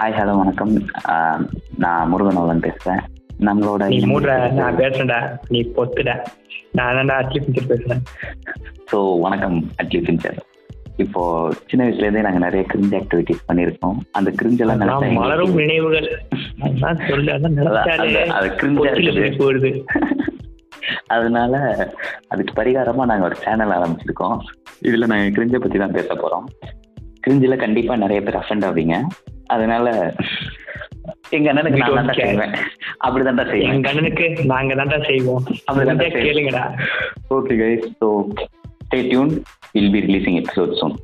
Hi hello வணக்கம். நான் முருகனவலன் பேசுகிறேன் நம்மளோட நீ மூடுற நான் பேசுறேன்டா. நீ பொத்துடா. நான் தான்டா அட்லி பிஞ்சர் பேசுறேன்? ஸோ வணக்கம் அட்லி ஃபின்ச்சர் இப்போ சின்ன வயசுலேருந்தே நாங்கள் நிறைய கிரிஞ்ச் ஆக்டிவிட்டிஸ் பண்ணியிருக்கோம். அந்த நான் நினைச்சா மலரும் நினைவுகள். அது-. சிரிப்பு வருது அதனால அதுக்கு பரிகாரமாக நாங்கள் ஒரு சேனல் ஆரம்பிச்சிருக்கோம். இதில் நாங்கள் கிரிஞ்சை பற்றி தான் பேச போகிறோம் கிரிஞ்சில் கண்டிப்பாக நிறைய பேர் அஃபெண்ட் ஆவீங்க. அதனால எங்க அண்ணனுக்கு நான் தான். செய்வேன். அப்படிதான் தான் செய்வேன். எங்க அண்ணனுக்கு நாங்க தான்டா செய்வோம். அப்படிதான்டா செய்வோம். கேளுங்கடா. Okay guys so stay tune will be releasing episode soon